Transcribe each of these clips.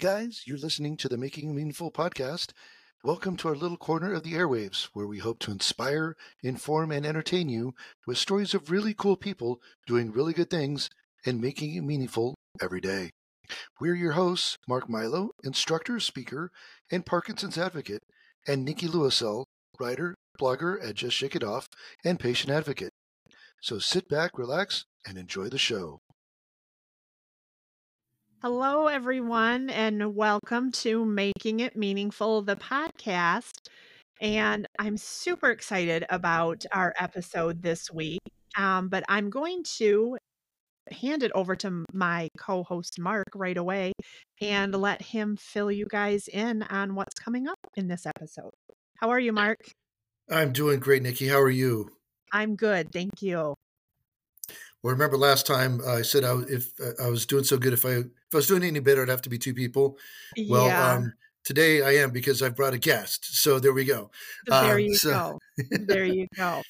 Guys, you're listening to the Making Meaningful podcast. Welcome to our little corner of the airwaves where we hope to inspire, inform, and entertain you with stories of really cool people doing really good things and making it meaningful every day. We're your hosts, Mark Milow, instructor, speaker, and Parkinson's advocate, and Nikki Louiselle, writer, blogger at Just Shake It Off, and patient advocate. So sit back, relax, and enjoy the show. Hello, everyone, and welcome to Making It Meaningful, the podcast. And I'm super excited about our episode this week. Um, but I'm going to hand it over to my co host, Mark, right away and let him fill you guys in on what's coming up in this episode. How are you, Mark? I'm doing great, Nikki. How are you? I'm good. Thank you. Well, remember last time I said I, if uh, I was doing so good, if I if I was doing any better, it'd have to be two people. Well, Yeah, um, today I am because I've brought a guest. So there we go. there Um, you so go. There you go.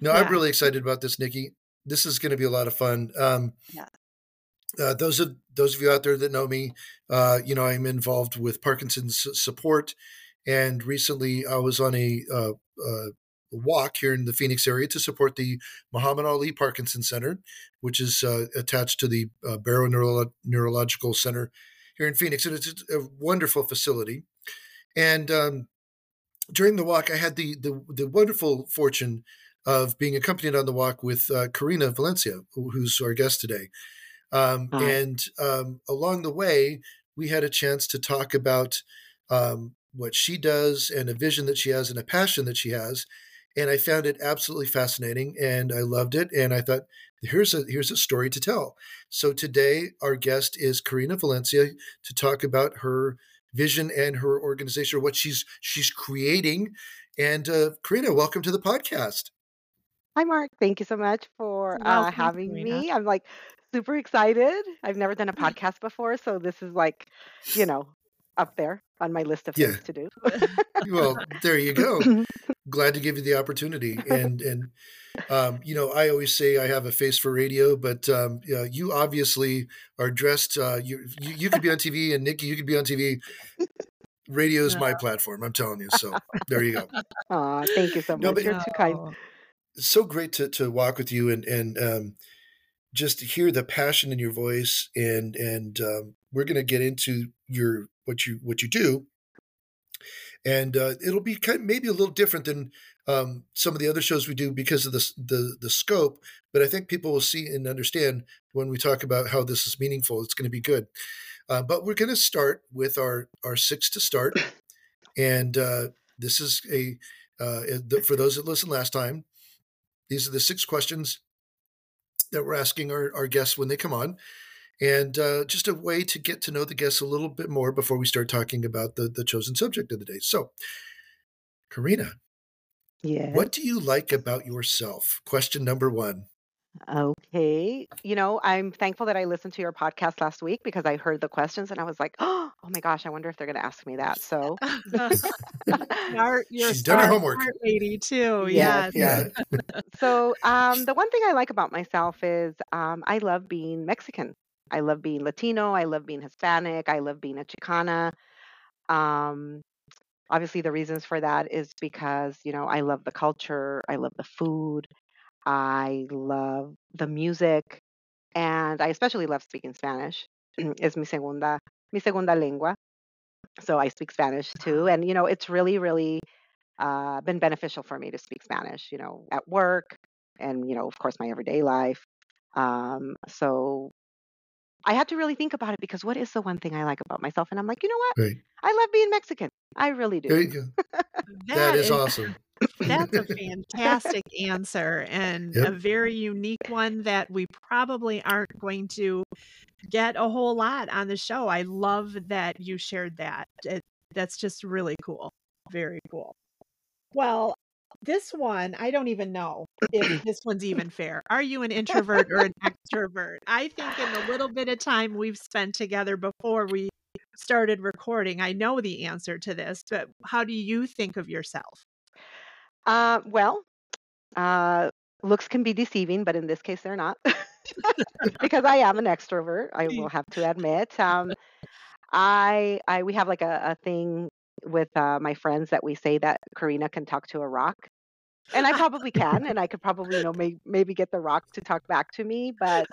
no, I'm really excited about this, Nikki. This is going to be a lot of fun. Um, yeah. uh, those of those of you out there that know me, uh, you know I'm involved with Parkinson's support, and recently I was on a uh, uh, walk here in the Phoenix area to support the Muhammad Ali Parkinson Center, which is uh, attached to the uh, Barrow Neuro- Neurological Center here in Phoenix, and it's a wonderful facility. And um, during the walk, I had the the, the wonderful fortune of being accompanied on the walk with uh, Corina Valencia, who- who's our guest today. Um, and um, along the way, we had a chance to talk about um, what she does and a vision that she has and a passion that she has. And I found it absolutely fascinating, and I loved it. And I thought, here's a here's a story to tell. So today, our guest is Corina Valencia to talk about her vision and her organization, or what she's she's creating. And uh, Corina, welcome to the podcast. Hi, Mark. Thank you so much for uh, having Corina. me. I'm like super excited. I've never done a podcast before, so this is like, you know, up there on my list of Yeah. things to do. Well, there you go. glad to give you the opportunity and and um, you know i always say i have a face for radio but um, you, know, you obviously are dressed uh, you, you you could be on tv and nikki you could be on tv radio is my platform i'm telling you so there you go Aw, thank you so no much. but You're too kind. It's so great to to walk with you and and um, just to hear the passion in your voice and and um, we're going to get into your what you what you do and uh, it'll be kind of maybe a little different than um, some of the other shows we do because of the, the the scope. But I think people will see and understand when we talk about how this is meaningful. It's going to be good. Uh, but we're going to start with our our six to start, and uh, this is a uh, for those that listened last time. These are the six questions that we're asking our, our guests when they come on, and uh, just a way to get to know the guests a little bit more before we start talking about the the chosen subject of the day. So, Corina, Yes. what do you like about yourself? Question number one. Okay. You know, I'm thankful that I listened to your podcast last week because I heard the questions and I was like, oh oh my gosh, I wonder if they're going to ask me that. So, smart, you're She's done her homework. smart lady too. yes, Yes. yes. Yeah. So, um, the one thing I like about myself is um, I love being Mexican. I love being Latino. I love being Hispanic. I love being a Chicana. Um, obviously, the reasons for that is because, you know, I love the culture. I love the food. I love the music. And I especially love speaking Spanish. es mi segunda, mi segunda lengua. So I speak Spanish too. And, you know, it's really, really uh, been beneficial for me to speak Spanish, you know, at work and, you know, of course, my everyday life. Um, so I had to really think about it because what is the one thing I like about myself? And I'm like, you know what? Right. I love being Mexican. I really There do. you go. That That is is awesome. That's a fantastic answer and a very unique one that we probably aren't going to get a whole lot on the show. I love that you shared that. It, that's just really cool. Very cool. Well, this one, I don't even know if this one's even fair. Are you an introvert or an extrovert? I think in the little bit of time we've spent together before we started recording, I know the answer to this, but how do you think of yourself? Uh, well, uh, looks can be deceiving, but in this case, they're not because I am an extrovert. I will have to admit. Um, I I we have like a, a thing with uh, my friends that we say that Corina can talk to a rock. And I probably can, and I could probably, you know, may, maybe get the rock to talk back to me. But,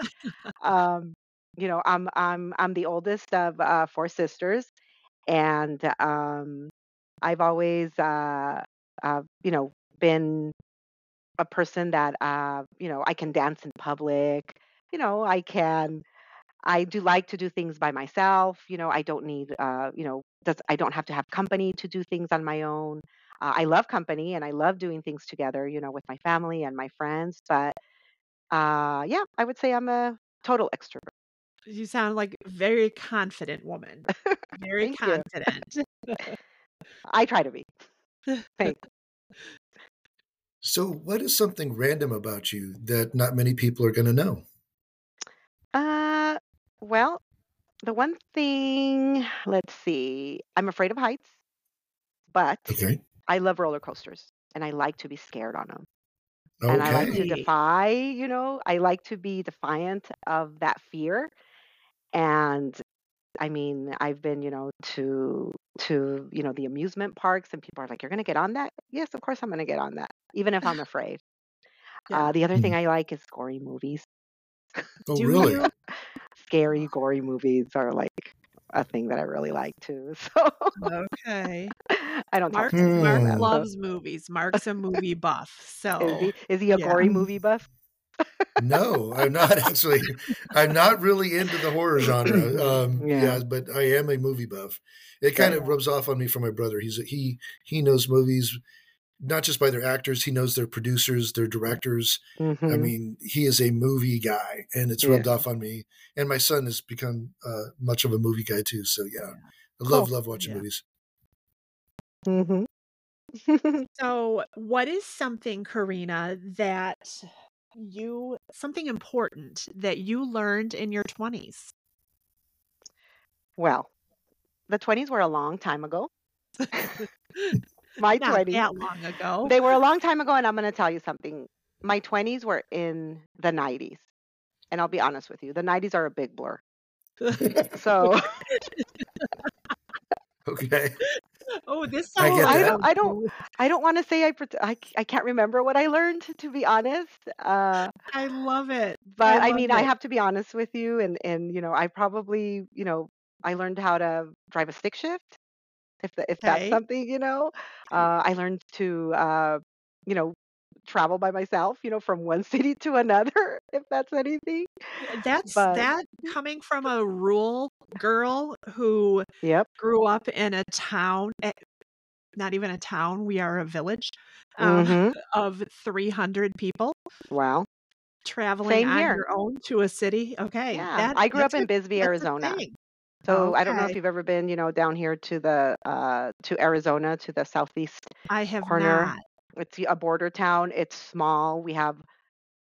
um, you know, I'm I'm I'm the oldest of uh, four sisters, and um, I've always, uh, uh, you know, been a person that, uh, you know, I can dance in public. You know, I can I do like to do things by myself. You know, I don't need, uh, you know, does I don't have to have company to do things on my own. Uh, I love company and I love doing things together, you know, with my family and my friends. But uh, yeah, I would say I'm a total extrovert. You sound like a very confident woman. Very confident. I try to be. Thanks. So, what is something random about you that not many people are going to know? Uh, well, the one thing, let's see, I'm afraid of heights, but Okay. I love roller coasters and I like to be scared on them. And I like to Okay. Defy, you know, I like to be defiant of that fear. And I mean, I've been, you know, to to, you know, the amusement parks and people are like, "You're going to get on that?" Yes, of course I'm going to get on that, even if I'm afraid. Yeah. Uh, the other thing Mhm. I like is gory movies. Oh, Do really? you? Scary, gory movies are like a thing that I really like too. So Okay. I don't Mark talk to Mark about that. Hmm. So loves movies. Mark's a movie buff. is So he is he a yeah. gory movie buff? No, I'm not actually. I'm not really into the horror genre. Um, Yeah. yeah, but I am a movie buff. It kind Good. of rubs off on me from my brother. He's a, he he knows movies not just by their actors. He knows their producers, their directors. I hmm mean, he is a movie guy, and it's Yeah. rubbed off on me. And my son has become uh, much of a movie guy too. So yeah, I love Cool. love watching Yeah. movies. hmm So, what is something, Corina, that you, something important that you learned in your 20s? well, the 20s were a long time ago. My Not 20s. that long ago. They were a long time ago, and I'm going to tell you something. My 20s were in the 90s. And I'll be honest with you, the 90s are a big blur. So okay, oh, this I sounds get I don't, I don't, I don't want to say I, pret- I, c- I can't remember what I learned, to be honest. Uh, I love it. but I love mean, I have to be honest with you, and and you know, I probably, you know, I learned how to drive a stick shift, if the, if that's Okay. something, you know. Uh, I learned to, uh, you know, travel by myself, you know, from one city to another, if that's anything. That's But that coming from a rural girl who yep. grew up in a town, eh, not even a town, we are a village um, hmm of 300 people Wow. traveling Same on here. your own to a city. Okay, Yeah, that I grew that's up in a Bisbee, that's a Arizona. thing. So I don't know if Okay, you've ever been, you know, down here to the uh to Arizona to the southeast I have corner. not. It's a border town. It's small. We have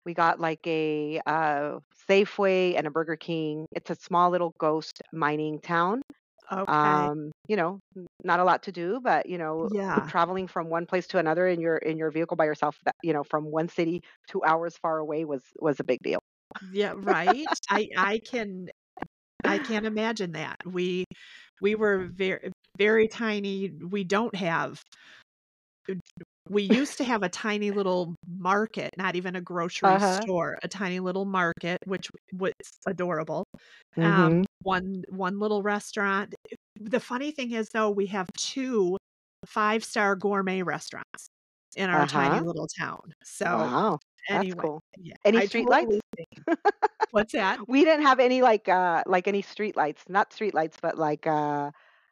we got like a uh Safeway and a Burger King. It's a small little ghost mining town. Okay, Um, you know, n- not a lot to do, but you know, yeah, traveling from one place to another in your in your vehicle by yourself, that you know, from one city two hours far away was was a big deal. yeah, right. I I can I can't imagine that. We we were very very tiny. We don't have we used to have a tiny little market, not even a grocery Uh-huh. store, a tiny little market, which was adorable. hmm Um, one one little restaurant. The funny thing is, though, we have two five star gourmet restaurants in our tiny Uh-huh. little town. So Wow. That's anyway, cool. yeah, Any I street lights? totally. What's that? We didn't have any like uh like any street lights, not street lights, but like uh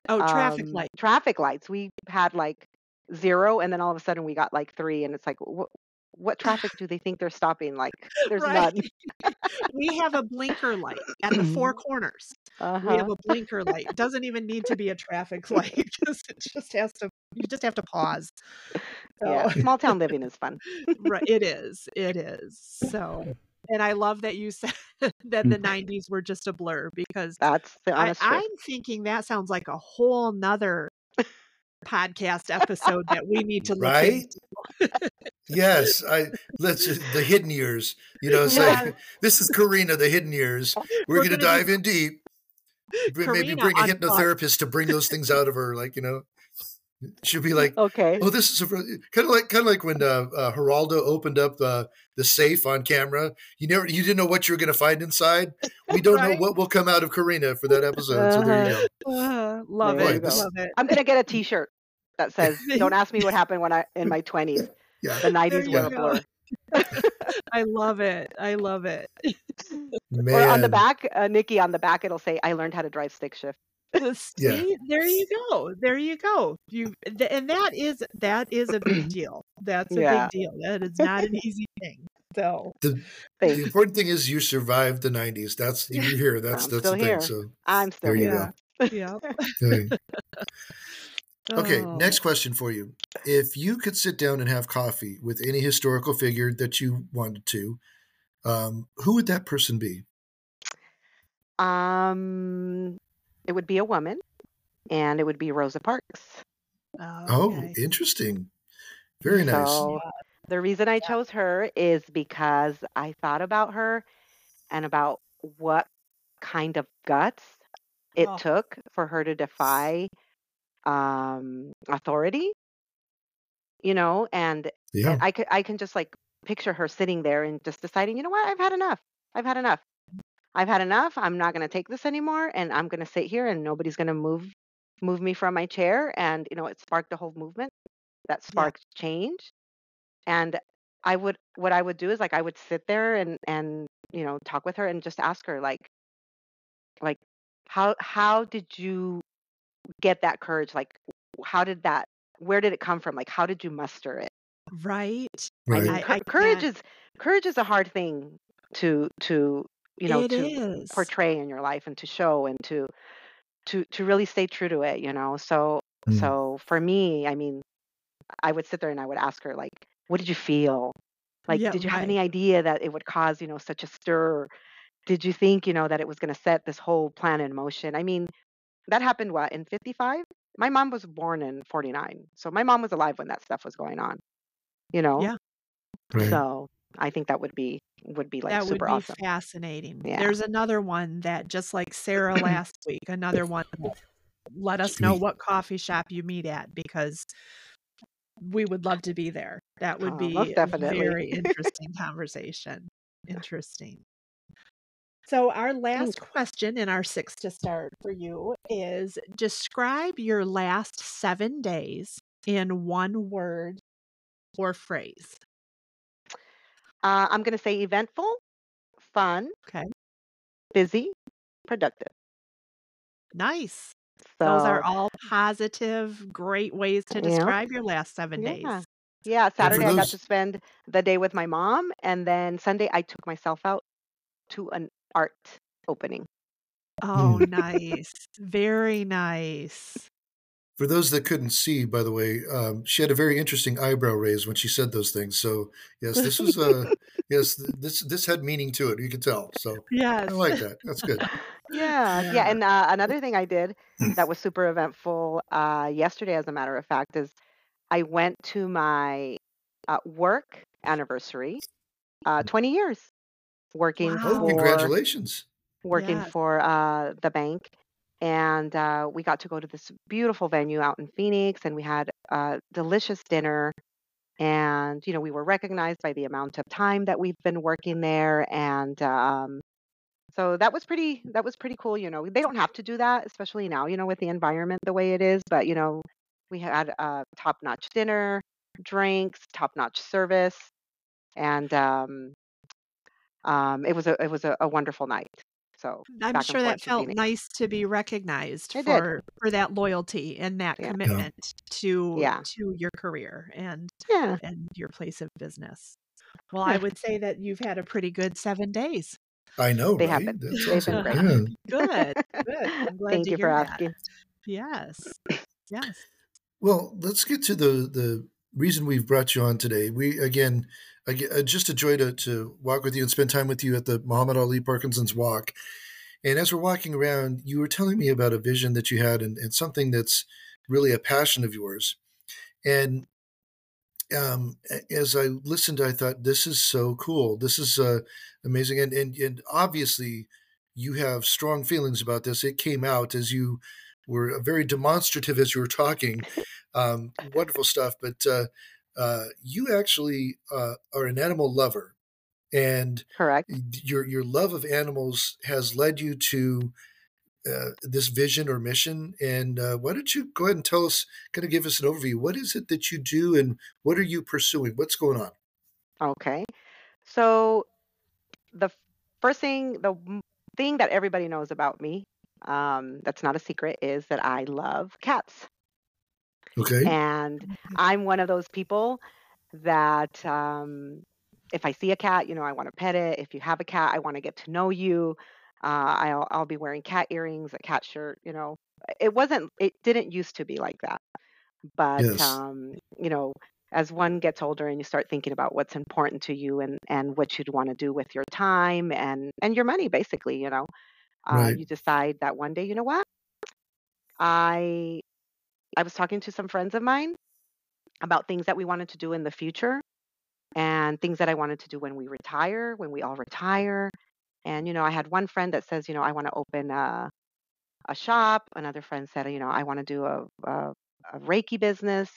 Oh, traffic um light. traffic lights. We had like zero and then all of a sudden we got like three and it's like what what traffic do they think they're stopping? Like there's Right. none. We have a blinker light at the four corners. We have Uh-huh. a blinker light. It doesn't even need to be a traffic light. Just it just has to you just have to pause. Yeah, small town living is fun. right it is. It is. So and I love that you said that the 90s were just a blur because That's the I, honest truth. I'm thinking that sounds like a whole nother podcast episode that we need to look right? into. Yes, I let's uh, the hidden years. You know, Yeah. say this is Corina, the hidden years. We're, We're gonna gonna dive in deep. maybe bring a hypnotherapist to bring those things out of her. Like you know, she'll be like, Okay. "Oh, this is a, kind of like kind of like when uh, uh, Geraldo opened up uh, the safe on camera. You never, you didn't know what you were going to find inside. We don't know what will come out of Corina for that episode. So there you go. Uh, love There you it. go. Love it. I'm gonna get a T-shirt that says, "Don't ask me what happened when I in my 20s. Yeah, The 90s There were a blur." I love it. I love it. man. Or on the back, uh, Nikki, on the back, it'll say, "I learned how to drive stick shift." See, Yeah. there you go. There you go. You th- and that is that is a big deal. That's a Yeah. big deal. That is not an easy thing. So The, the important thing is you survived the '90s. That's you're here. That's I'm that's the thing. So I'm still there you here. go. yeah. Okay. Okay, Oh. next question for you. If you could sit down and have coffee with any historical figure that you wanted to, um, who would that person be? Um, it would be a woman, and it would be Rosa Parks. Oh, okay. interesting. Very nice. So the reason I chose her is because I thought about her and about what kind of guts it Oh. took for her to defy um, authority. You know, and yeah. and I could I can just like picture her sitting there and just deciding, you know what, I've had enough. I've had enough. I've had enough. I'm not going to take this anymore, and I'm going to sit here, and nobody's going to move move me from my chair. And you know, it sparked a whole movement that sparked change. And I would what I would do is like I would sit there and and you know talk with her and just ask her like like how how did you get that courage? Like how did that where did it come from? Like how did you muster it? Right. Right. I- I courage is courage is a hard thing to to you know It to is. portray in your life and to show and to to to really stay true to it. You know, so Mm. so for me, I mean, I would sit there and I would ask her like, "What did you feel? Like, Yeah, did you have right. any idea that it would cause you know such a stir? Did you think you know that it was going to set this whole plan in motion? I mean, that happened what in '55. My mom was born in '49, so my mom was alive when that stuff was going on. You know, Yeah. Right. so I think that would be would be like that would super be awesome. fascinating. Yeah. There's another one that just like Sarah last week, another one let us know what coffee shop you meet at because we would love to be there. That would Oh, be most a definitely. very interesting conversation. Interesting. So our last question in our six to start for you is describe your last seven days in one word or phrase. Uh, I'm going to say eventful, fun, Okay. busy, productive. Nice. So Those are all positive, great ways to Yep. describe your last seven Yeah. days. yeah. Saturday I got to spend the day with my mom, and then Sunday I took myself out to an art opening. Oh, nice. Very nice. For those that couldn't see, by the way, um, she had a very interesting eyebrow raise when she said those things. So yes, this was a yes, th- this this had meaning to it. You could tell. So Yes. I like that. That's good. Yeah, yeah. Yeah. And uh, another thing I did that was super eventful uh, yesterday, as a matter of fact, is I went to my uh, work anniversary, uh, 20 years working Wow. Oh, for congratulations! working Yes. for uh, the bank. And uh, we got to go to this beautiful venue out in Phoenix, and we had a delicious dinner. And you know, we were recognized by the amount of time that we've been working there, and um, so that was pretty. That was pretty cool. You know, they don't have to do that, especially now. You know, with the environment the way it is. But you know, we had a top-notch dinner, drinks, top-notch service, and um, um, it was a it was a, a wonderful night. So I'm sure that felt nice to be recognized It did. for for that loyalty and that Yeah. Yeah. commitment to Yeah. to your career and Yeah. and your place of business. Well, I would say that you've had a pretty good seven days. I know, They right? have been. That's They've been great. Yeah. Good, good. I'm glad Thank to you for hear that. asking. Yes, yes. Well, let's get to the the reason we've brought you on today. We again, again uh, just a joy to to walk with you and spend time with you at the Muhammad Ali Parkinson's Walk. And as we're walking around, you were telling me about a vision that you had and, and something that's really a passion of yours. And um, as I listened, I thought, this is so cool. This is uh, amazing. And, and, and obviously, you have strong feelings about this. It came out as you were very demonstrative as you were talking. Um, wonderful stuff. But uh, uh, you actually uh, are an animal lover, and Correct. your your love of animals has led you to uh, this vision or mission. And uh, why don't you go ahead and tell us, kind of give us an overview? What is it that you do, and what are you pursuing? What's going on? Okay. So the first thing, the thing that everybody knows about me, um, that's not a secret, is that I love cats. Okay. And I'm one of those people that um, if I see a cat, you know, I want to pet it. If you have a cat, I want to get to know you. Uh, I'll I'll be wearing cat earrings, a cat shirt. You know, it wasn't. It didn't used to be like that. But Yes. um, you know, as one gets older and you start thinking about what's important to you and and what you'd want to do with your time and and your money, basically, you know, uh, Right. you decide that one day, you know what, I I was talking to some friends of mine about things that we wanted to do in the future and things that I wanted to do when we retire, when we all retire. And, you know, I had one friend that says, you know, I want to open a, a shop. Another friend said, you know, I want to do a, a, a Reiki business.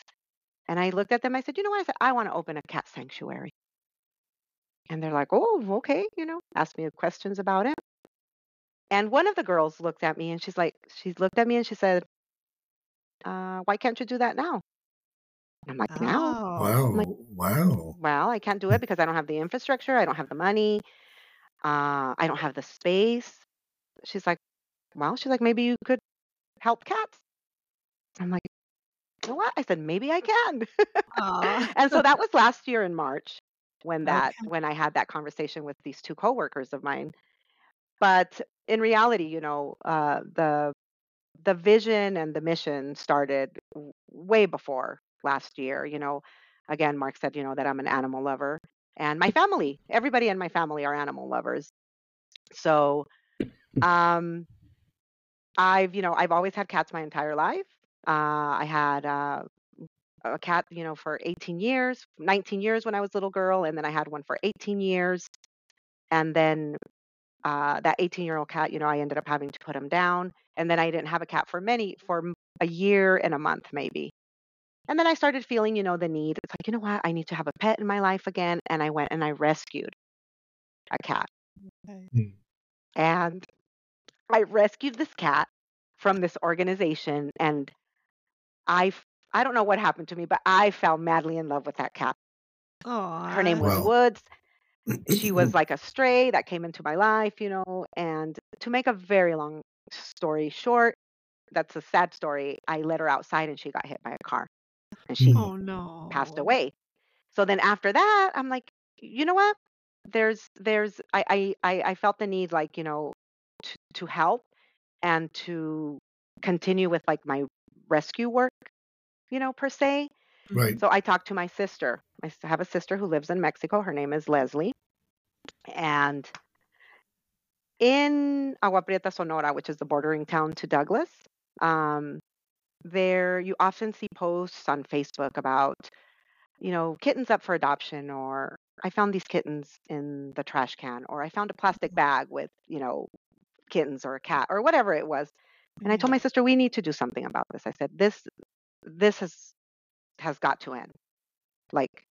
And I looked at them. I said, you know what? I said, I want to open a cat sanctuary. And they're like, oh, okay, you know, ask me questions about it. And one of the girls looked at me and she's like, she looked at me and she said, uh, why can't you do that now? I'm like, now? Oh. Wow. like- Wow. Well, I can't do it because I don't have the infrastructure. I don't have the money. Uh, I don't have the space. She's like, well, she's like, maybe you could help cats. I'm like, you know what? I said, maybe I can. And so that was last year in March when that Okay. when I had that conversation with these two coworkers of mine. But in reality, you know, uh, the the vision and the mission started way before last year. You know, again, Mark said, you know, that I'm an animal lover, and my family, everybody in my family are animal lovers. So, um, I've, you know, I've always had cats my entire life. Uh, I had uh, a cat, you know, for 18 years, 19 years when I was a little girl, and then I had one for 18 years. And then uh, that 18 year old cat, you know, I ended up having to put him down. And then I didn't have a cat for many, for a year and a month maybe. And then I started feeling, you know, the need. It's like, you know what? I need to have a pet in my life again. And I went and I rescued a cat. Okay. Mm. And I rescued this cat from this organization. And I, I don't know what happened to me, but I fell madly in love with that cat. Her name was Wow. Woods. She was like a stray that came into my life, you know. And to make a very long story short, that's a sad story. I let her outside and she got hit by a car and she. Oh no. passed away. So then after that, I'm like, you know what? There's there's I I I I felt the need like, you know, to to help and to continue with like my rescue work, you know, per se. Right. So I talked to my sister. I have a sister who lives in Mexico. Her name is Leslie. And in Agua Prieta, Sonora, which is the bordering town to Douglas, um, there you often see posts on Facebook about, you know, kittens up for adoption, or I found these kittens in the trash can, or I found a plastic bag with, you know, kittens or a cat or whatever it was. And I told my sister, we need to do something about this. I said, this, this has has got to end. Like,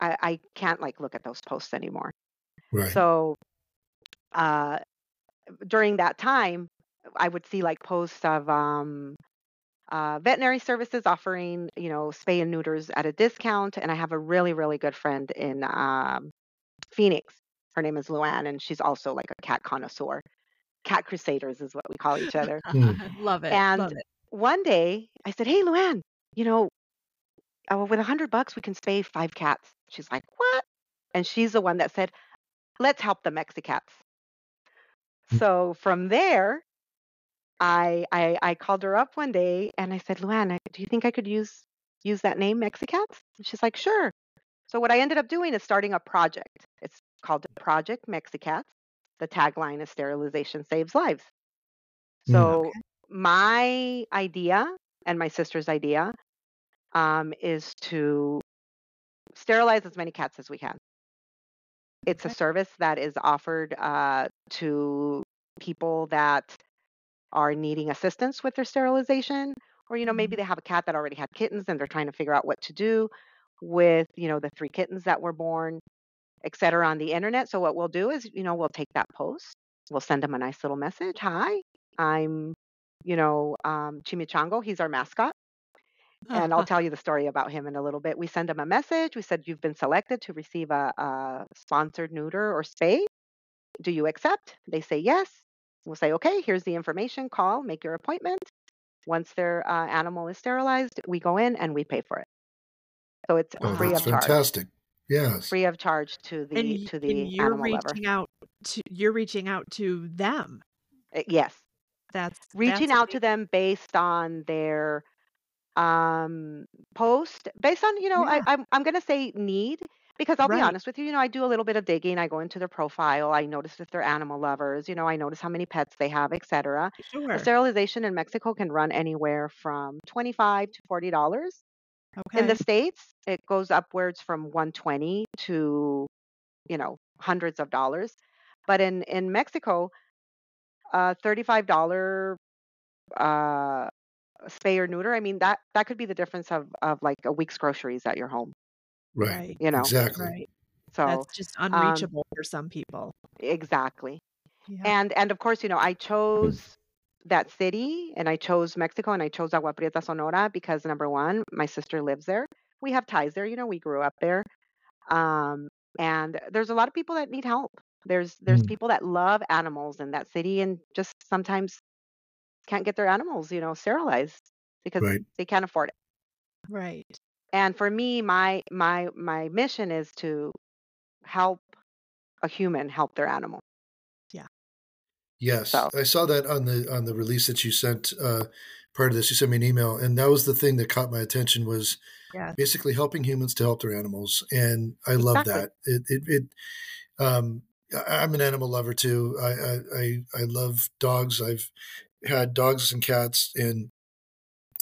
I, I can't like look at those posts anymore. Right. So, uh, during that time, I would see like posts of um, uh, veterinary services offering, you know, spay and neuters at a discount. And I have a really, really good friend in um, Phoenix. Her name is Luann, and she's also like a cat connoisseur. Cat crusaders is what we call each other. Mm. Love it. And love it. one day I said, Hey, Luann, you know, uh, with a hundred bucks, we can spay five cats. She's like, What? And she's the one that said, Let's help the Mexicats. Mm. So from there, I, I I called her up one day and I said, Luann, I- do you think I could use use that name, Mexicats? And she's like, Sure. So what I ended up doing is starting a project. It's called Project Mexicats. The tagline is sterilization saves lives. Mm. So my idea and my sister's idea um, is to sterilize as many cats as we can. It's a service that is offered uh, to people that are needing assistance with their sterilization or you know maybe Mhm. they have a cat that already had kittens and they're trying to figure out what to do with you know the three kittens that were born et cetera on the internet so what we'll do is you know we'll take that post we'll send them a nice little message hi i'm you know um, chimichango he's our mascot and I'll tell you the story about him in a little bit. We send him a message. We said, You've been selected to receive a, a sponsored neuter or spay. Do you accept? They say yes. We'll say, Okay, here's the information. Call, make your appointment. Once their uh, animal is sterilized, we go in and we pay for it. So it's Oh, free of charge. fantastic. Yes. Free of charge to the and, to and you're animal lover. reaching out to you're reaching out to them. Uh, Yes, That's reaching that's out to them based on their um post based on you know Yeah. I, I'm, I'm gonna say need because i'll be Right. honest with you you know i do a little bit of digging i go into their profile i notice if they're animal lovers you know i notice how many pets they have etc Sure. sterilization in mexico can run anywhere from 25 to 40 dollars okay. in the states it goes upwards from 120 to you know hundreds of dollars but in in mexico uh 35 dollar uh spay or neuter i mean that that could be the difference of of like a week's groceries at your home Right. right. you know Exactly. Right. so That's just um unreachable for some people. exactly Yeah. and and of course you know i chose that city and i chose mexico and i chose agua prieta sonora because number one my sister lives there we have ties there you know we grew up there um and there's a lot of people that need help there's there's Mm. people that love animals in that city and just sometimes can't get their animals you know sterilized because Right. they can't afford it Right. and for me my my my mission is to help a human help their animal Yeah. Yes, so I saw that on the on the release that you sent. Uh, part of this, you sent me an email, and that was the thing that caught my attention was Yeah. basically helping humans to help their animals, and I love that. It it, it um, I'm an animal lover too. I I I love dogs. I've had dogs and cats, and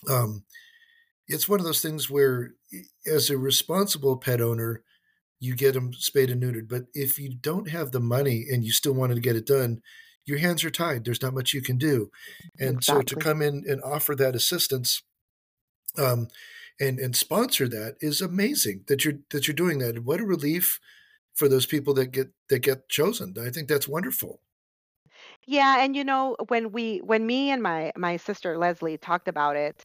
um, it's one of those things where, as a responsible pet owner, you get them spayed and neutered. But if you don't have the money and you still wanted to get it done, your hands are tied. There's not much you can do. And so to come in and offer that assistance um, and and sponsor that is amazing that you're that you're doing that. What a relief for those people that get that get chosen. I think that's wonderful. Yeah, and you know, when we when me and my my sister Leslie talked about it,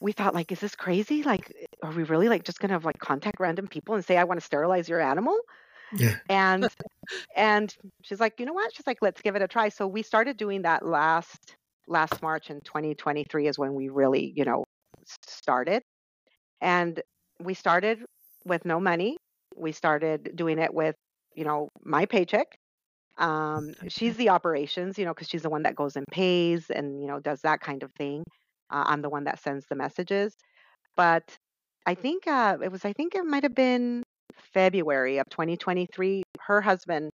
we thought like, is this crazy? Like, are we really like just gonna like contact random people and say I want to sterilize your animal? Yeah. And and she's like, you know what? She's like, let's give it a try. So we started doing that last last March in 2023 is when we really, you know, started. And we started with no money. We started doing it with, you know, my paycheck um she's the operations you know because she's the one that goes and pays and you know does that kind of thing. Uh, i'm the one that sends the messages. But i think uh it was i think it might have been february of 2023 her husband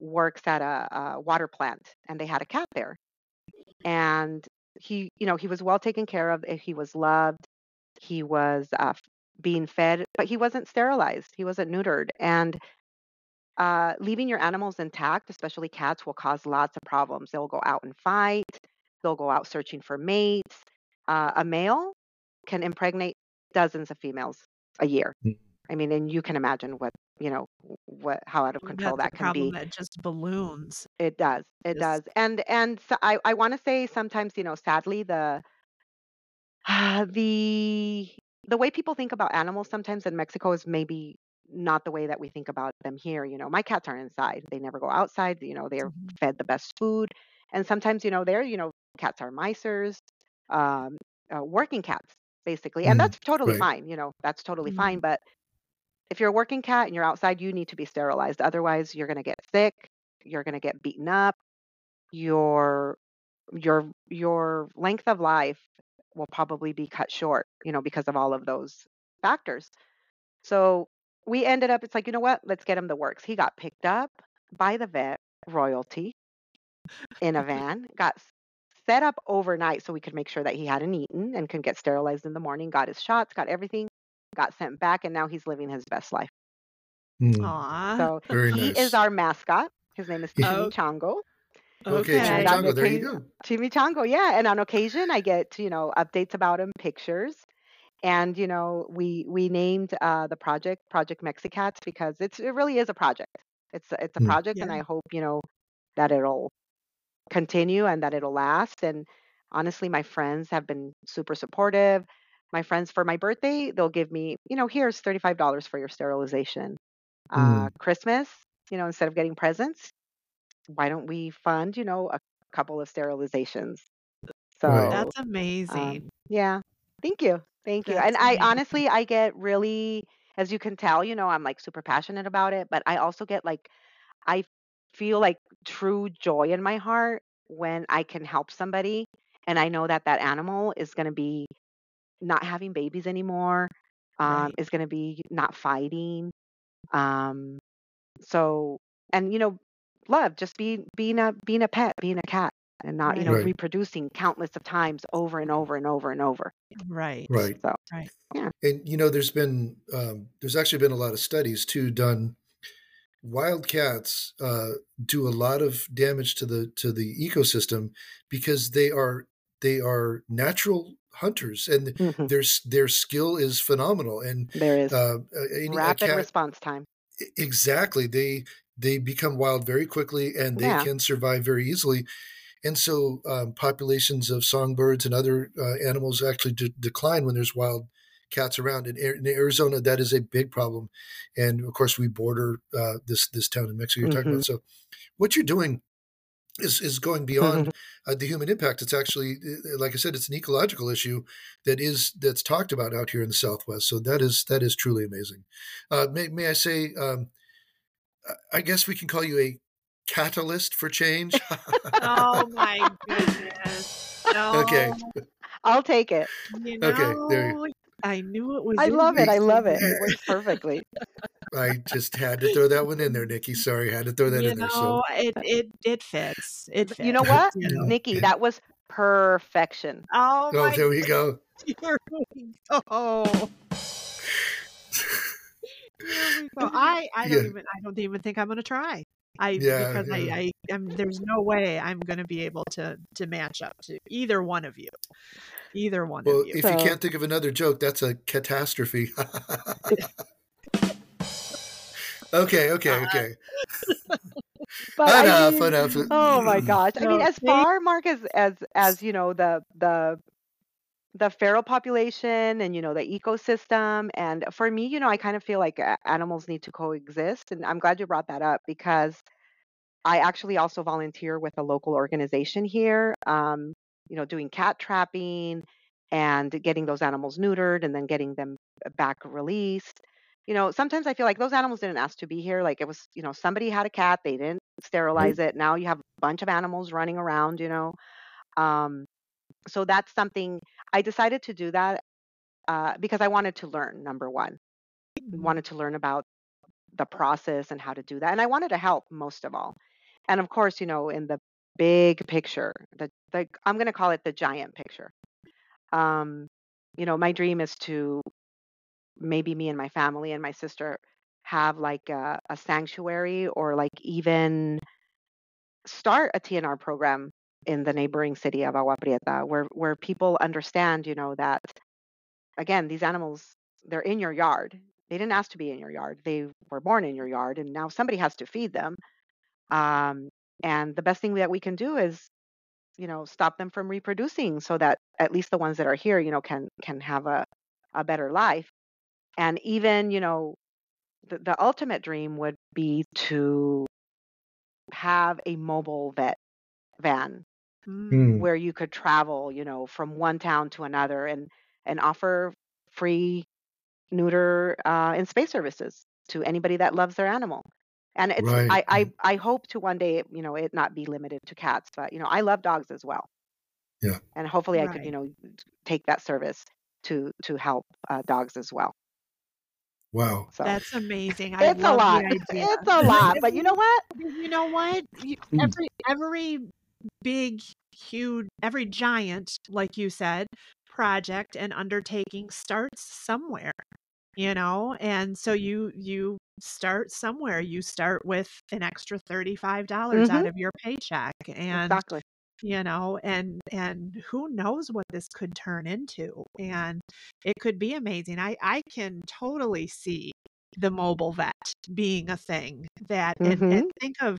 works at a, a water plant and they had a cat there. And he you know he was well taken care of eh, he was loved he was uh, being fed but he wasn't sterilized he wasn't neutered. And uh, leaving your animals intact, especially cats, will cause lots of problems. They'll go out and fight. They'll go out searching for mates. Uh, a male can impregnate dozens of females a year. Mm. I mean, and you can imagine what you know what how out of control That's that can problem be. that just balloons. It does. It Just does. And and so I I want to say sometimes you know sadly the the the way people think about animals sometimes in Mexico is maybe not the way that we think about them here. You know, my cats aren't inside. They never go outside. You know, they're Mhm. fed the best food. And sometimes, you know, they're, you know, cats are misers, um, uh, working cats, basically. And Mm, that's totally right. fine. You know, that's totally fine. Mhm. But if you're a working cat and you're outside, you need to be sterilized. Otherwise, you're going to get sick. You're going to get beaten up. Your your your length of life will probably be cut short, you know, because of all of those factors. So we ended up, it's like, you know what? Let's get him the works. He got picked up by the vet royalty in a van, got set up overnight so we could make sure that he hadn't eaten and could get sterilized in the morning, got his shots, got everything, got sent back, and now he's living his best life. Mm, Aw. So very he nice. is our mascot. His name is Yeah. Oh, Chimichango. Okay, Okay. And on chimichanga. There you occasion, go. chimichango, yeah. And on occasion, I get you know updates about him, pictures, and you know we we named uh, the project Project Mexicats because it's it really is a project. It's a- it's a Mm. project, and I hope you know that it'll continue and that it'll last. And honestly, my friends have been super supportive. My friends for my birthday, they'll give me, you know, here's $35 for your sterilization. Uh, Mm. Christmas, you know, instead of getting presents, why don't we fund, you know, a couple of sterilizations? Right. So, That's amazing. um, yeah, thank you. Thank you. That's And I amazing. honestly, I get really, as you can tell, you know, I'm like super passionate about it, but I also get like, I feel like true joy in my heart when I can help somebody and I know that that animal is going to be not having babies anymore, um, Right. is going to be not fighting. Um, so, and you know, love just be being a being a pet, being a cat, and not you know Right. reproducing countless of times over and over and over and over. Right. Right. So, Right. Yeah. And you know, there's been um, there's actually been a lot of studies too done. Wild cats uh, do a lot of damage to the to the ecosystem because they are they are natural hunters and mhm, their their skill is phenomenal. And there is uh, a, any- rapid cat response time. Exactly they they become wild very quickly and they Yeah. can survive very easily and so um, populations of songbirds and other uh, animals actually de- decline when there's wild cats around. In, in arizona that is a big problem. And of course we border uh, this this town in mexico you're talking Mhm. about so what you're doing is is going beyond uh, the human impact. It's actually uh, like i said it's an ecological issue that is that's talked about out here in the southwest. So that is that is truly amazing. Uh, may, may i say um, i guess we can call you a catalyst for change Oh my goodness. No. Okay. I'll take it. You know, Okay, there you- I knew it was. I love it. I love it. It works perfectly. i just had to throw that one in there nikki sorry I had to throw that You in there so it it it fits. It fits. You know what, you know. Nikki? Yeah. That was perfection. Oh oh my there we go Here we go. Here we go. I I don't Yeah. even I don't even think I'm gonna try. I Yeah, because yeah. I I am there's no way I'm gonna be able to to match up to either one of you. Either one well of you. if you can't think of another joke that's a catastrophe okay okay okay But I mean, enough Oh my mm. gosh! I mean, as far, Mark, as as as you know, the the the feral population and you know the ecosystem, and for me, you know, I kind of feel like a- animals need to coexist, and I'm glad you brought that up because I actually also volunteer with a local organization here, um, you know, doing cat trapping and getting those animals neutered and then getting them back released. You know, sometimes I feel like those animals didn't ask to be here. Like it was, you know, somebody had a cat, they didn't sterilize it. Now you have a bunch of animals running around, you know. Um, so that's something I decided to do that uh, because I wanted to learn, number one, wanted to learn about the process and how to do that. And I wanted to help most of all. And of course, you know, in the big picture, the, the I'm going to call it the giant picture. Um, you know, my dream is to maybe me and my family and my sister have like a, a sanctuary or like even start a TNR program in the neighboring city of Agua Prieta where where people understand, you know, that again, these animals they're in your yard. They didn't ask to be in your yard. They were born in your yard and now somebody has to feed them. Um, and the best thing that we can do is you know stop them from reproducing so that at least the ones that are here you know can can have a a better life and even you know the, the ultimate dream would be to have a mobile vet van Mm. Where you could travel you know from one town to another and and offer free neuter uh, and space services to anybody that loves their animal and it's Right, I, I i hope to one day you know it not be limited to cats but you know i love dogs as well Yeah. and hopefully i could you know take that service to to help uh, dogs as well wow so That's amazing. I it's a lot the idea. it's a lot but you know what you know what? You, Mm. every every big, huge, every giant, like you said, project and undertaking starts somewhere. you know and so you you start somewhere you start with an extra $35 hmm out of your paycheck and Exactly. you know and and who knows what this could turn into and it could be amazing i i can totally see the mobile vet being a thing that and, hmm and think of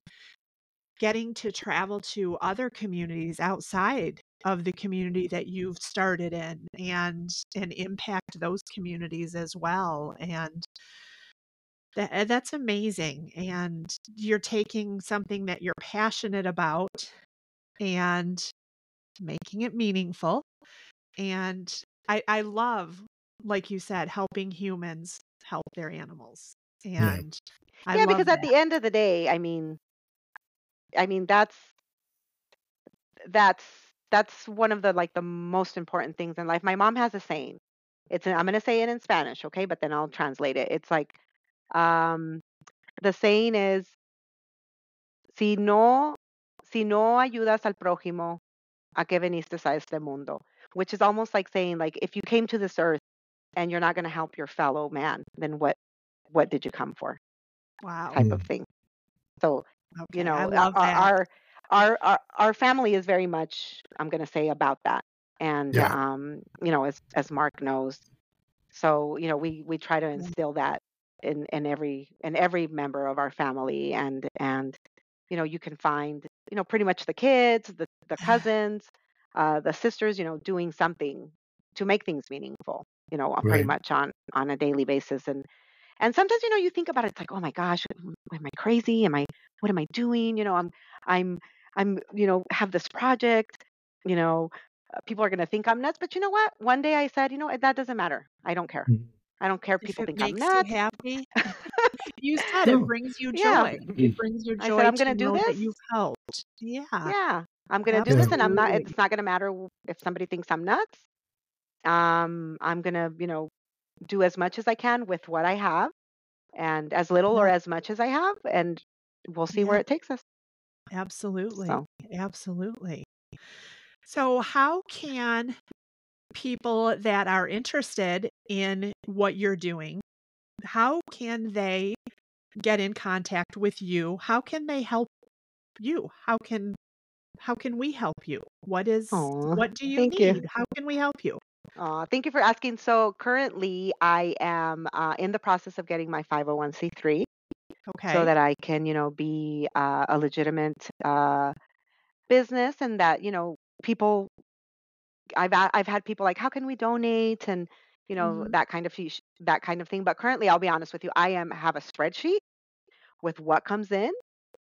getting to travel to other communities outside of the community that you've started in and and impact those communities as well and that, eh, that's amazing and you're taking something that you're passionate about and making it meaningful and i i love like you said helping humans help their animals Yeah. and Yeah, love because at the end of the day, I mean, I mean that's that's that's one of the like the most important things in life. My mom has a saying. It's I'm going to say it in Spanish, okay? But then I'll translate it. It's like um the saying is si no si no ayudas al prójimo, a qué veniste a este mundo? Which is almost like saying like if you came to this earth and you're not going to help your fellow man, then what what did you come for? wow type Mm. of thing. So, you okay i know, love our that. our our our, our family is very much I'm going to say about that. And Yeah. um, you know, as as Mark knows, so, you know, we we try to instill that in in every in every member of our family. And and you know, you can find, you know, pretty much the kids, the the cousins, uh the sisters, you know, doing something to make things meaningful, you know, uh, pretty much on on a daily basis. And and sometimes you know you think about it it's like oh my gosh am am i crazy? Am i what am i doing? You know i'm i'm i'm you know have this project you know uh, people are going to think i'm nuts but you know what? One day i said you know that doesn't matter. I don't care. Mm. i don't care if if people it think i'm makes you happy you said it brings you yeah. joy. It brings you i said joy i'm going to do know that this. you've helped. Yeah. Yeah. I'm going to do this and i'm not it's not going to matter if somebody thinks i'm nuts um i'm going to you know do as much as i can with what i have and as little or as much as i have and we'll see where it takes us. Absolutely. So absolutely. So how can people that are interested in what you're doing how can they get in contact with you? How can they help you? How can how can we help you? What is oh what do you thank you. need? How can we help you Aw, thank you for asking. So currently, I am uh, in the process of getting my 501c3 so that I can, you know, be uh, a legitimate uh, business, and that you know, people. I've a- I've had people like, how can we donate, and you know, hmm that kind of that kind of thing. But currently, I'll be honest with you, I am have a spreadsheet with what comes in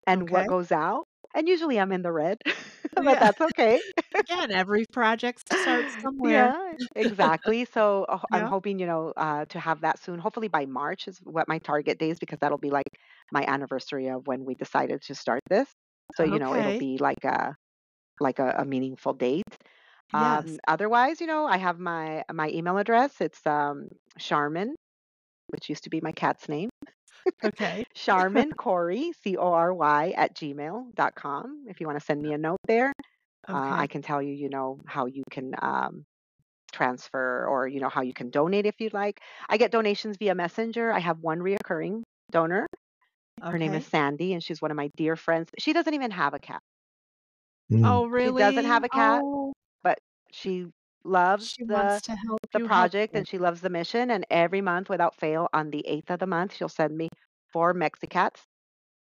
and what goes out, and usually I'm in the red, but yeah that's okay. again every project starts somewhere Yeah, exactly. So uh, I'm yeah hoping, you know, uh, to have that soon. Hopefully by March is what my target days because that'll be like my anniversary of when we decided to start this. So, you know, it'll okay be like a like a, a meaningful date. yes Um, otherwise, you know, I have my my email address. It's um Charmin, which used to be my cat's name. Okay. Charmin Corey, C O R Y at gmail dot com. If you want to send me a note there, uh, I can tell you, you know, how you can um transfer or you know how you can donate if you'd like. I get donations via messenger. I have one reoccurring donor. Her name is sandy and she's one of my dear friends. She doesn't even have a cat. Mm. oh really? she doesn't have a cat oh. but she loves she the wants to help the project and she loves the mission and every month without fail on the 8th of the month she'll send me four mexicats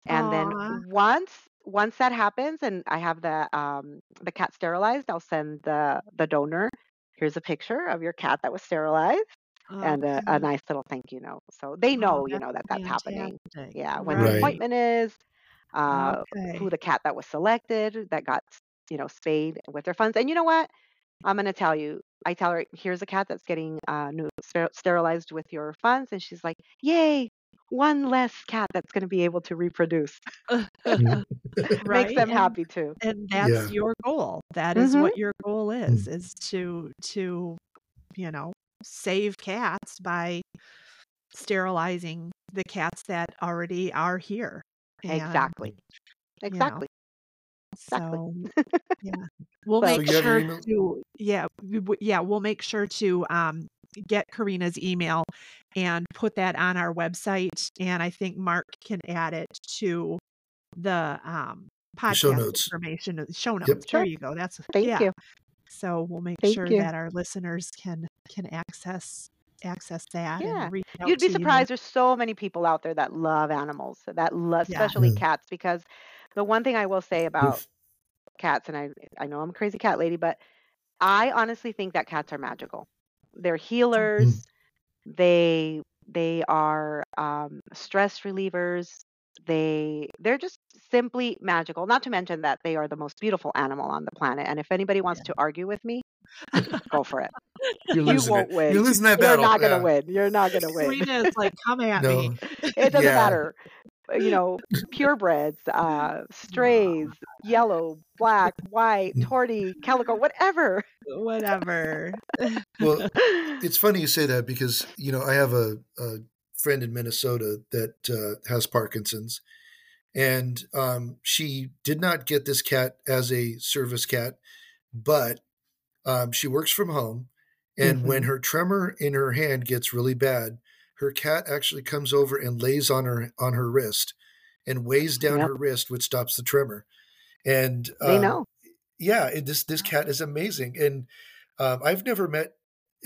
and then once once that happens and i have the um the cat sterilized i'll send the the donor here's a picture of your cat that was sterilized and a, a nice little thank you note. So they oh know, you know, that that's happening. Yeah, when the Right. right appointment is, uh, okay who the cat that was selected that got, you know, spayed with their funds. And you know what? I'm going to tell you. I tell her, here's a cat that's getting uh, new, ster- sterilized with your funds, and she's like, "Yay! One less cat that's going to be able to reproduce." Mm. Makes them and happy too. and that's Yeah. your goal that is hmm what your goal is Mm. is to to you know save cats by sterilizing the cats that already are here and Exactly. Exactly. Exactly. so yeah we'll So So make you have her sure to yeah we w- yeah we'll make sure to um get Corina's email and put that on our website. And I think Mark can add it to the um, podcast show notes. information, show notes. Yep. There Sure. you go. That's Thank yeah. you. So we'll make Thank sure you. that our listeners can can access access that Yeah. and reach out You'd be to you. surprised. There's so many people out there that love animals, that love, Yeah. especially Yeah. cats. Because the one thing I will say about Oof. cats, and I I know I'm a crazy cat lady, but I honestly think that cats are magical. They're healers. They they are um, stress relievers. They they're just simply magical. Not to mention that they are the most beautiful animal on the planet. And if anybody wants to argue with me, go for it. You're You won't it. win. You're losing that battle. You're battle. not gonna yeah. win. You're not gonna win. Serena is like, come at No. me. It doesn't Yeah. matter. You know, purebreds, uh, strays, yellow, black, white, Mm. torty, calico, whatever. Whatever. Well, it's funny you say that because you know I have a, a friend in Minnesota that uh, has Parkinson's, and um, she did not get this cat as a service cat, but um, she works from home, and when Mhm. her tremor in her hand gets really bad, her cat actually comes over and lays on her on her wrist, and weighs down Yep. her wrist, which stops the tremor. And they um, know. yeah, and this this cat is amazing, and um, I've never met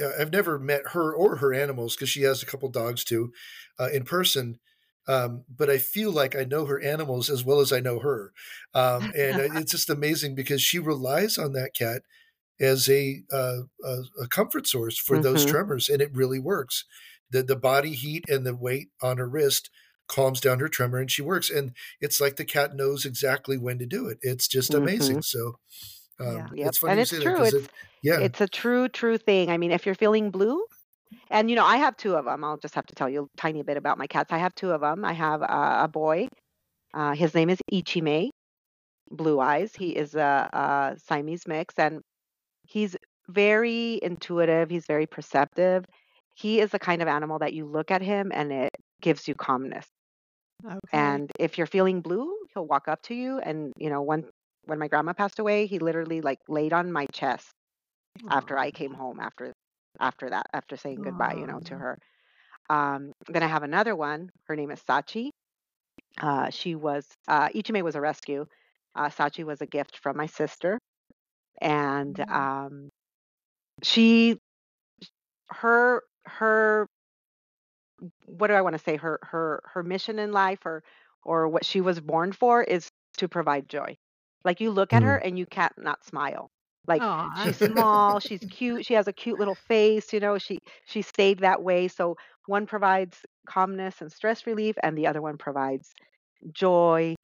uh, I've never met her or her animals because she has a couple dogs too uh, in person. Um, but I feel like I know her animals as well as I know her, um, and it's just amazing because she relies on that cat as a uh, a, a comfort source for those Mhm. tremors, and it really works. The the body heat and the weight on her wrist calms down her tremor, and she works. And it's like the cat knows exactly when to do it. It's just amazing. So. Um, Yeah. Yep. It's funny And it's true. It's it, yeah, it's a true, true thing. I mean, if you're feeling blue, and you know, I have two of them. I'll just have to tell you a tiny bit about my cats. I have two of them. I have uh, a boy. Uh, his name is Ichime, Blue Eyes. He is a, a Siamese mix, and he's very intuitive. He's very perceptive. He is the kind of animal that you look at him and it gives you calmness. Okay. And if you're feeling blue, he'll walk up to you. And you know, when when my grandma passed away, he literally like laid on my chest after I came home after after that after saying goodbye, you know, to her. Um, then I have another one. Her name is Sachi. Uh, she was uh, Ichime was a rescue. Uh, Sachi was a gift from my sister, and Mm. um, she her her what do I want to say her her her mission in life or or what she was born for is to provide joy. Like you look at her mm. and you can't not smile. Like Aw. she's small, she's cute, she has a cute little face, you know, she she stayed that way. So one provides calmness and stress relief and the other one provides joy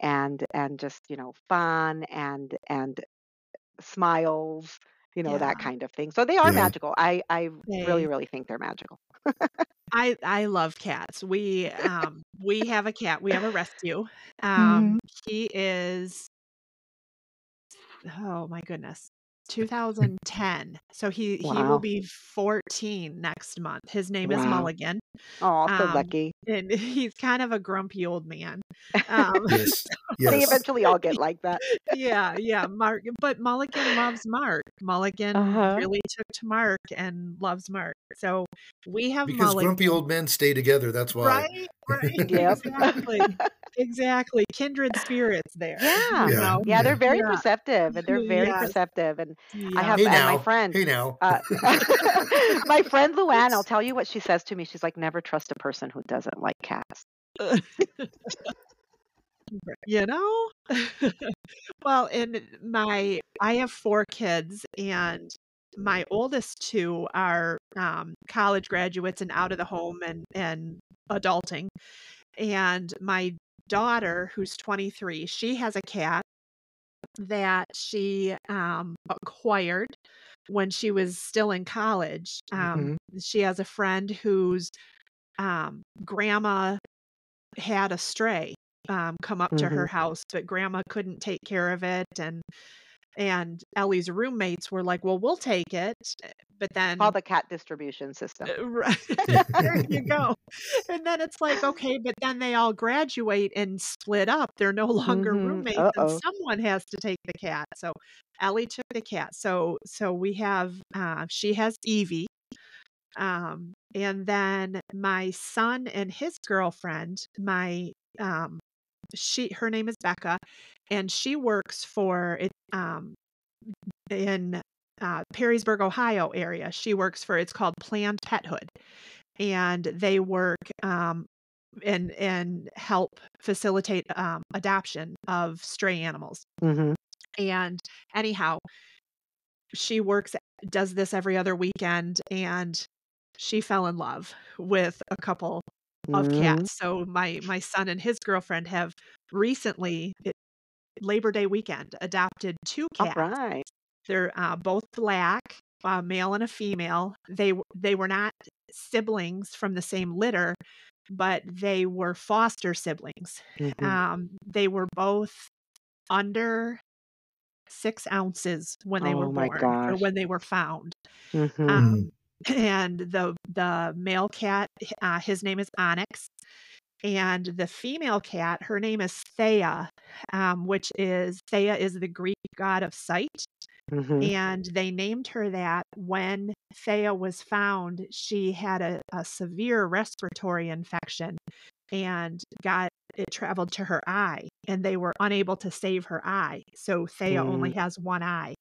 and and just, you know, fun and and smiles, you know, that kind of thing. So they are Yeah. magical. I I really They- really think they're magical. I I love cats. We um we have a cat. We have a rescue. Mm-hmm. Um he is oh my goodness. 2010. So he he will be 14 next month. His name is Mulligan. Oh, so Um, lucky. And he's kind of a grumpy old man. Um yes, They eventually all get like that. yeah, yeah, Mark but Mulligan loves Mark. Mulligan Uh-huh. really took to Mark and loves Mark. So we have Because Mulligan. grumpy old men stay together. That's why. Right, right. Yep. Exactly. Exactly. Kindred spirits there. Yeah. you Yeah. know? Yeah, they're very Yeah. perceptive and they're very Yes. perceptive. And Yeah. I have Hey now. my friend, Hey now. uh, my friend Luann, I'll tell you what she says to me. She's like, never trust a person who doesn't like cats. you know? well, in my I have four kids and my oldest two are um, college graduates and out of the home and and adulting. And my daughter, who's 23, she has a cat that she um, acquired when she was still in college. Um, She has a friend whose um, grandma had a stray um, come up to her house, but grandma couldn't take care of it, and and Ellie's roommates were like, "Well, we'll take it," but then Call the cat distribution system. Right. there you go. And then it's like, okay, but then they all graduate and split up. They're no longer Mhm. roommates, Uh-oh. and someone has to take the cat. So Ellie took the cat. So so we have uh she has Evie, Um, and then my son and his girlfriend, my um, she her name is Becca, and she works for it um, in uh, Perrysburg, Ohio area. She works for it's called Planned Pethood, and they work um, and and help facilitate um, adoption of stray animals. hmm And anyhow, she works does this every other weekend, and she fell in love with a couple of hmm cats. So my my son and his girlfriend have recently it- Labor Day weekend adopted two cats. right. They're uh, both black, a male and a female. They they were not siblings from the same litter, but they were foster siblings. Mhm. Um, they were both under six ounces when they were Oh my born or when they were found. Mhm. Um, and the the male cat, uh, his name is Onyx, and the female cat, her name is Thea, um, which is Thea is the Greek god of sight, Mhm. and they named her that when Thea was found. She had a, a severe respiratory infection and got it traveled to her eye, and they were unable to save her eye. So Thea only has one eye,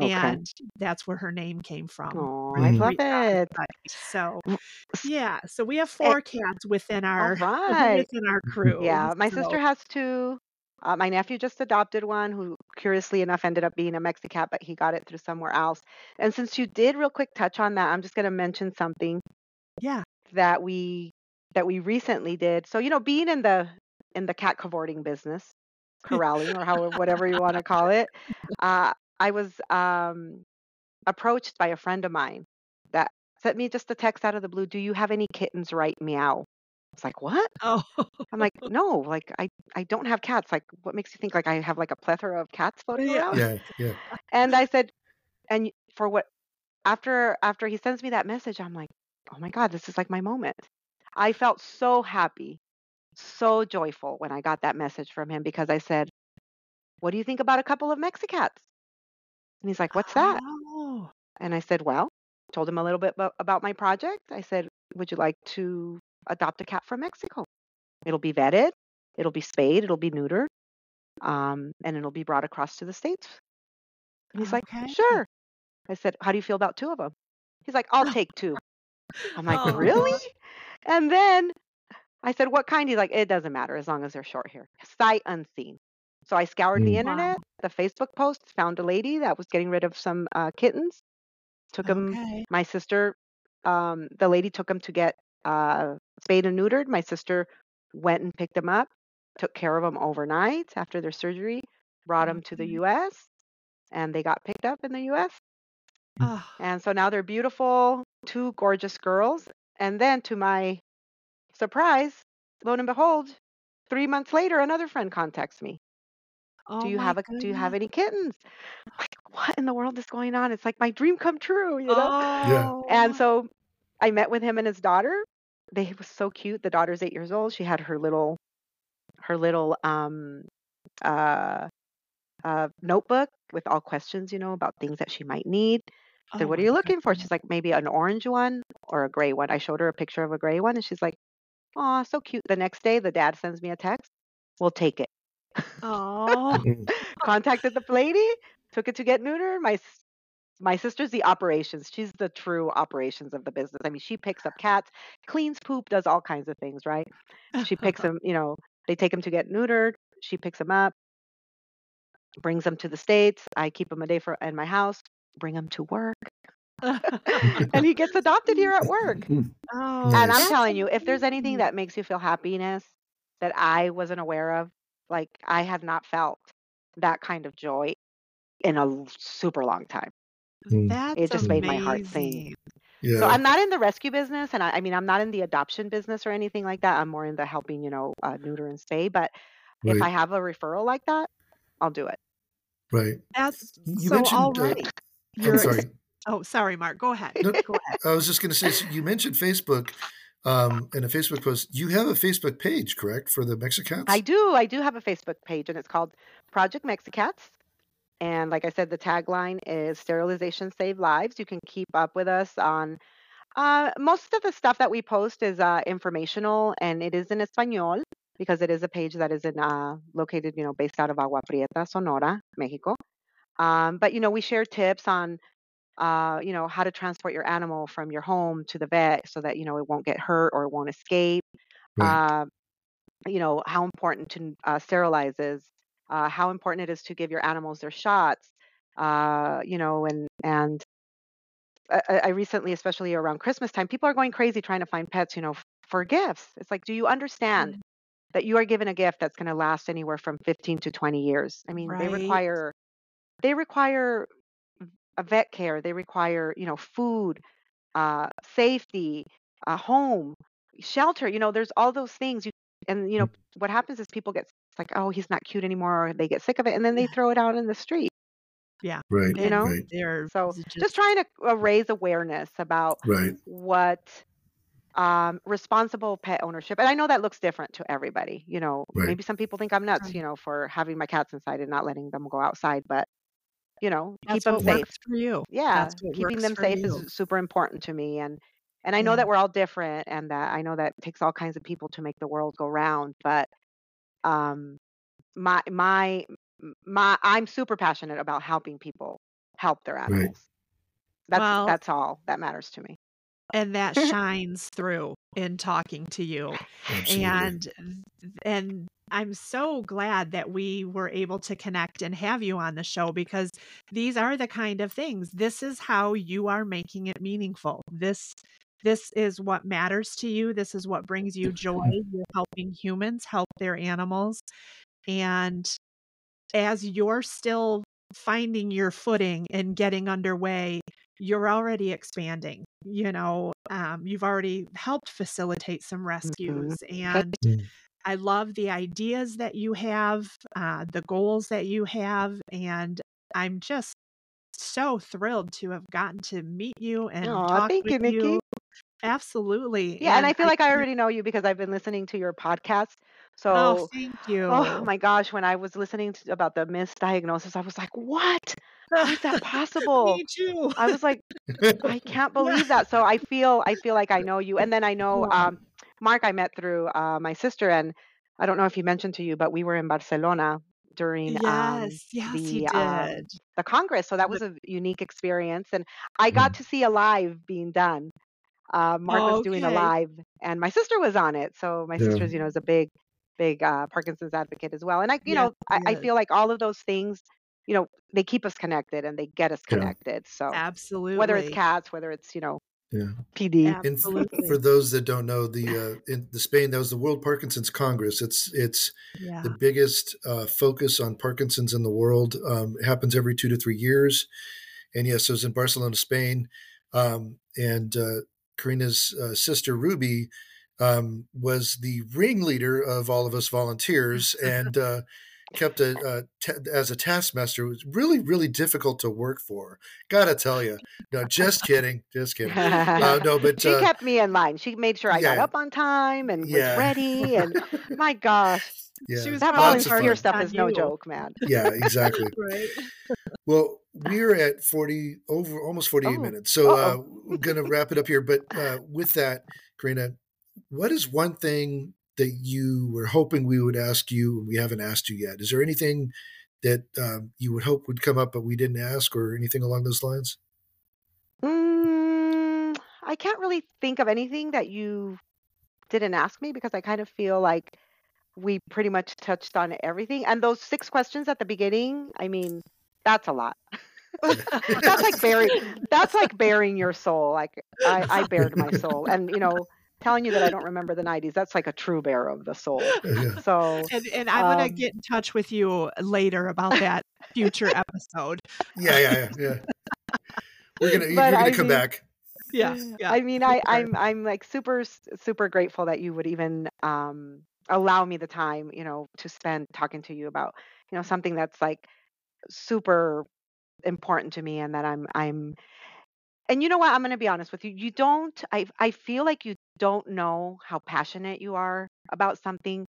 Okay. and that's where her name came from. Oh, the I Mm. love Greek god of it. So Mm, yeah, so we have four cats within our right. within our crew. Yeah, my So sister has two. Uh, my nephew just adopted one who, curiously enough, ended up being a Mexicat, but he got it through somewhere else. And since you did real quick touch on that, I'm just going to mention something yeah. that we that we recently did. So, you know, being in the in the cat cavorting business, corralling or however whatever you want to call it, uh, I was um, approached by a friend of mine that sent me just a text out of the blue. Do you have any kittens? Right meow. I was like, what? Oh. I'm like, no, like I I don't have cats. Like, what makes you think like I have like a plethora of cats floating Yeah. around? Yeah, yeah. And I said, and for what? After after he sends me that message, I'm like, oh my god, this is like my moment. I felt so happy, so joyful when I got that message from him because I said, what do you think about a couple of Mexicats? And he's like, what's that? Oh. And I said, well, told him a little bit about my project. I said, would you like to adopt a cat from Mexico? It'll be vetted, it'll be spayed, it'll be neutered, um, and it'll be brought across to the States. And he's like, Okay. sure. I said, how do you feel about two of them? He's like, I'll take two. I'm like, Oh. really? And then I said, what kind? He's like, it doesn't matter as long as they're short hair, sight unseen. So I scoured the Mm. Wow. internet, the Facebook posts, found a lady that was getting rid of some uh, kittens, took them my sister um the lady took them to get uh spayed and neutered my sister went and picked them up took care of them overnight after their surgery brought them to the US and they got picked up in the US Oh. and so now they're beautiful two gorgeous girls and then to my surprise lo and behold 3 months later another friend contacts me Oh do you have a do you have any kittens like what in the world is going on it's like my dream come true you know Oh. and so I met with him and his daughter. They was so cute. The daughter's eight years old. She had her little her little um uh uh notebook with all questions, you know, about things that she might need. I said, Oh What are you looking for? She's like, maybe an orange one or a gray one. I showed her a picture of a gray one and she's like, Oh, so cute. The next day the dad sends me a text. We'll take it. Oh. Contacted the lady, took it to get neutered. My s- my sister's the operations. She's the true operations of the business. I mean, she picks up cats, cleans poop, does all kinds of things, right? She picks them, you know, they take them to get neutered. She picks them up, brings them to the States. I keep them a day for in my house, bring them to work. And he gets adopted here at work. Oh, And I'm telling you, if there's anything that makes you feel happiness that I wasn't aware of, like I have not felt that kind of joy in a super long time. Mm. That's It just made my heart sing. Yeah. So I'm not in the rescue business, and I, I mean I'm not in the adoption business or anything like that. I'm more in the helping, you know, uh, neuter and spay. But if I have a referral like that, I'll do it. Right. That's You so mentioned. Uh, already. I'm You're sorry. Oh, sorry, Mark. Go ahead. No, Go ahead. I was just going to say. So you mentioned Facebook, um, in a Facebook post. You have a Facebook page, correct, for the Mexicats? I do. I do have a Facebook page, and it's called Project Mexicats. And like I said, the tagline is "Sterilization Save Lives." You can keep up with us on Uh, most of the stuff that we post is uh, informational and it is in Espanol because it is a page that is in uh, located, you know, based out of Agua Prieta, Sonora, Mexico. Um, but you know, we share tips on, uh, you know, how to transport your animal from your home to the vet so that you know it won't get hurt or it won't escape. Right. Uh, you know how important to uh, sterilize is, uh, how important it is to give your animals their shots. Uh, you know, and and I, recently, especially around Christmas time, people are going crazy trying to find pets. You know, f- for gifts. It's like, do you understand? Mm, that you are given a gift that's going to last anywhere from 15 to 20 years. I mean, they require they require a vet care, they require, you know, food, uh safety, a home, shelter, you know, there's all those things you and you know what happens is people get s- like, "Oh, he's not cute anymore," or they get sick of it and then they throw it out in the street, Yeah. Right. you know? Right. They're So, just just trying to uh, raise awareness about Right. what um responsible pet ownership and i know that looks different to everybody you know Right. maybe some people think i'm nuts Right. you know for having my cats inside and not letting them go outside but you know keep them safe for you. yeah keeping them safe you. is super important to me and and i know Yeah. that we're all different and that i know that it takes all kinds of people to make the world go round but um my my my i'm super passionate about helping people help their Right. animals that's Well, that's all that matters to me and that shines through in talking to you. Absolutely. and and I'm so glad that we were able to connect and have you on the show because these are the kind of things. This is how you are making it meaningful. This this is what matters to you. This is what brings you joy. You're helping humans help their animals. And as you're still finding your footing and getting underway, you're already expanding. You know, um, you've already helped facilitate some hmm rescues, Thank and. I love the ideas that you have, uh, the goals that you have, and I'm just so thrilled to have gotten to meet you and Aw, talk thank with you, Nikki. you. Absolutely. Yeah, and I feel I like I already know you because I've been listening to your podcast. oh, So, thank you. oh my gosh, when I was listening to, about the misdiagnosis, I was like, "What? How is that possible?" Me too. I was like, "I can't Yeah. believe that." So I feel I feel like I know you. And then I know Yeah. um Mark I met through uh my sister and I don't know if he mentioned to you, but we were in Barcelona during um Yes, yes, he the um the Congress. So that was a unique experience and I got Mm. to see a live being done uh, Mark was doing a live, and my sister was on it. So my Yeah. sister's, you know, is a big, big uh, Parkinson's advocate as well. And I, you Yes, know, I, I feel like all of those things, you know, they keep us connected and they get us Yeah. connected. So Absolutely whether it's cats, whether it's you know Yeah. PD, And Absolutely. for those that don't know, the uh, in the Spain that was the World Parkinson's Congress. It's it's Yeah. the biggest uh, focus on Parkinson's in the world. Um, it happens every two to three years, and yes, it was in Barcelona, Spain. Um, and uh, Corina's uh, sister Ruby um, was the ringleader of all of us volunteers, and uh, kept a, uh ta- as a taskmaster. It was really really difficult to work for. Gotta tell you, no, just kidding, just kidding. Uh, no, but she uh, kept me in line. She made sure I got up on time and was ready. And my gosh, She was that probably lots volunteer stuff is no joke, man. Yeah, exactly. Right. Well, we're at 40 over almost 48 Oh, minutes. So uh uh we're going to wrap it up here, but uh with that, Corina, what is one thing that you were hoping we would ask you and we haven't asked you yet? Is there anything that um, you would hope would come up but we didn't ask or anything along those lines? Mm, I can't really think of anything that you didn't ask me because I kind of feel like we pretty much touched on everything. And those six questions at the beginning, I mean, that's a lot. that's like burying that's like burying your soul. Like I, I bared my soul. And you know, telling you that I don't remember the nineties, that's like a true bear of the soul. yeah. So And and I'm gonna um get in touch with you later about that future episode. Yeah, yeah, yeah, yeah. We're going to you're going to come mean back. Yeah, yeah, I mean, I, I'm, I'm like super super grateful that you would even um, allow me the time, you know, to spend talking to you about, you know, something that's like super important to me, and that I'm I'm. And you know what? I'm going to be honest with you. You don't. I I feel like you don't know how passionate you are about something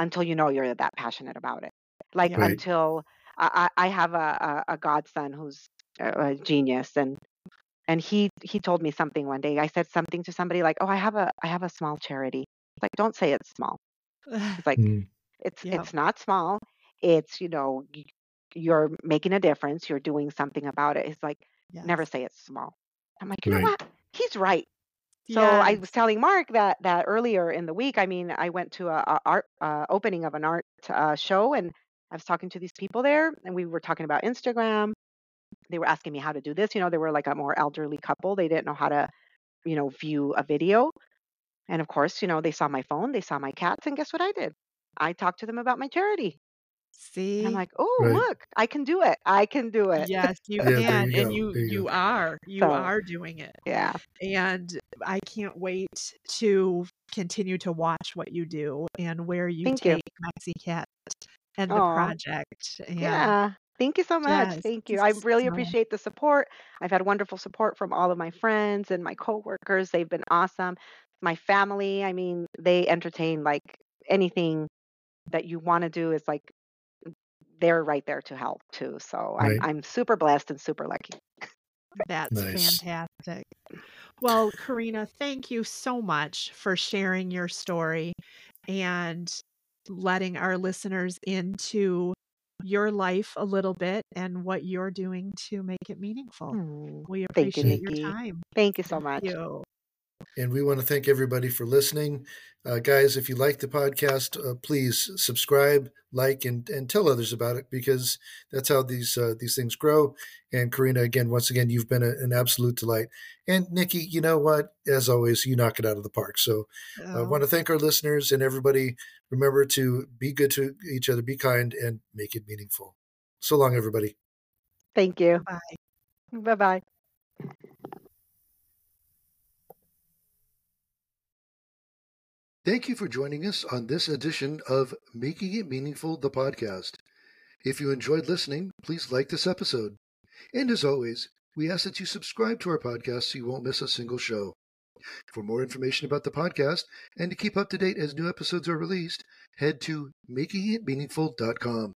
until you know you're that passionate about it. Like Yeah. Right. until I I have a a, godson who's a, genius, and and he he told me something one day. I said something to somebody like, "Oh, I have a I have a small charity." Like, "Don't say it's small." It's like, Mm. "It's Yep. it's not small. It's you know you're making a difference. You're doing something about it." It's like, "Never say it's small." I'm like, you know what? He's right. So I was telling Mark that that earlier in the week. I mean, I went to a, a art uh, opening of an art uh, show, and I was talking to these people there, and we were talking about Instagram. They were asking me how to do this. You know, they were like a more elderly couple. They didn't know how to, you know, view a video. And of course, you know, they saw my phone, they saw my cats, and guess what I did? I talked to them about my charity. And I'm See? like, oh, Right. look, I can do it. I can do it. Yes, you Yeah, there can. you And go. you There you you go. are. You So are doing it. yeah, And I can't wait to continue to watch what you do and where you thank you. take MexiCat and the Oh, project. And yeah. Thank you so much. yes, Thank you. I really so appreciate the support. I've had wonderful support from all of my friends and my coworkers. They've been awesome. My family, I mean, they entertain like anything that you want to do is like they're right there to help too. So I'm I'm super blessed and super lucky. That's Nice. fantastic. Well, Corina, thank you so much for sharing your story and letting our listeners into your life a little bit and what you're doing to make it meaningful. Hmm. We Thank you, appreciate your time. Thank you so Thank much. you. And we want to thank everybody for listening. Uh, guys, if you like the podcast, uh, please subscribe, like, and, and tell others about it because that's how these uh, these things grow. And Corina, again, once again, you've been a, an absolute delight. And Nikki, you know what? As always, you knock it out of the park. So I want to thank our listeners and everybody. Remember to be good to each other, be kind, and make it meaningful. So long, everybody. Thank you. bye. Bye bye. Thank you for joining us on this edition of Making It Meaningful, the podcast. If you enjoyed listening, please like this episode. And as always, we ask that you subscribe to our podcast so you won't miss a single show. For more information about the podcast and to keep up to date as new episodes are released, head to makingitmeaningful.com.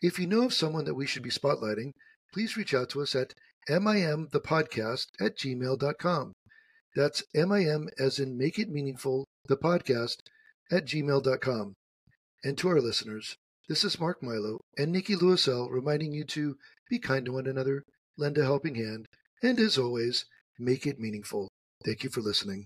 If you know of someone that we should be spotlighting, please reach out to us at mimthepodcast at gmail.com. That's MIM as in Make It Meaningful, the podcast at gmail.com. And to our listeners, this is Mark Milow and Nikki Louiselle reminding you to be kind to one another, lend a helping hand, and as always, make it meaningful. Thank you for listening.